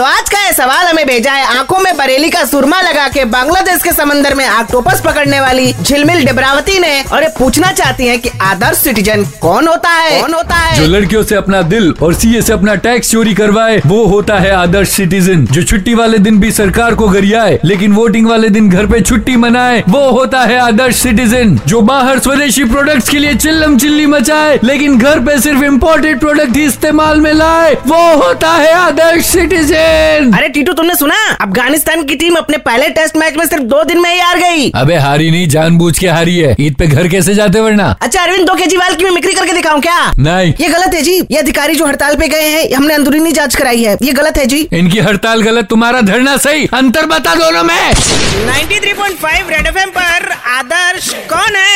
तो आज का ये सवाल हमें भेजा है। आँखों में बरेली का सुरमा लगा के बांग्लादेश के समंदर में ऑक्टोपस पकड़ने वाली झिलमिल डिबरावती ने और ये पूछना चाहती है की आदर्श सिटीजन कौन होता है? कौन होता है? जो लड़कियों से अपना दिल और सीए से अपना टैक्स चोरी करवाए वो होता है आदर्श सिटीजन। जो छुट्टी वाले दिन भी सरकार को गरियाए लेकिन वोटिंग वाले दिन घर पे छुट्टी मनाए वो होता है आदर्श सिटीजन। जो बाहर स्वदेशी प्रोडक्ट्स के लिए चिल्लम चिल्ली मचाए लेकिन घर पे सिर्फ़ इम्पोर्टेड प्रोडक्ट ही इस्तेमाल में लाए वो होता है आदर्श सिटीजन। अरे टीटू तुमने सुना? अफ़गानिस्तान की टीम अपने पहले टेस्ट मैच में सिर्फ़ दो दिन में ही हार गई। अबे हारी नहीं जानबूझ के हारी है। ईद पे घर कैसे जाते वरना? अच्छा अरविंद दो केजरीवाल की मैं मिक्री करके दिखाऊँ क्या? नहीं। ये गलत है जी। ये अधिकारी जो हड़ताल पे गए हैं हमने अंदरूनी जाँच कराई है। ये गलत है जी। इनकी हड़ताल गलत तुम्हारा धरना सही। अंतर बता दोनों में। 93.5 रेड एफएम पर आदर्श कौन है?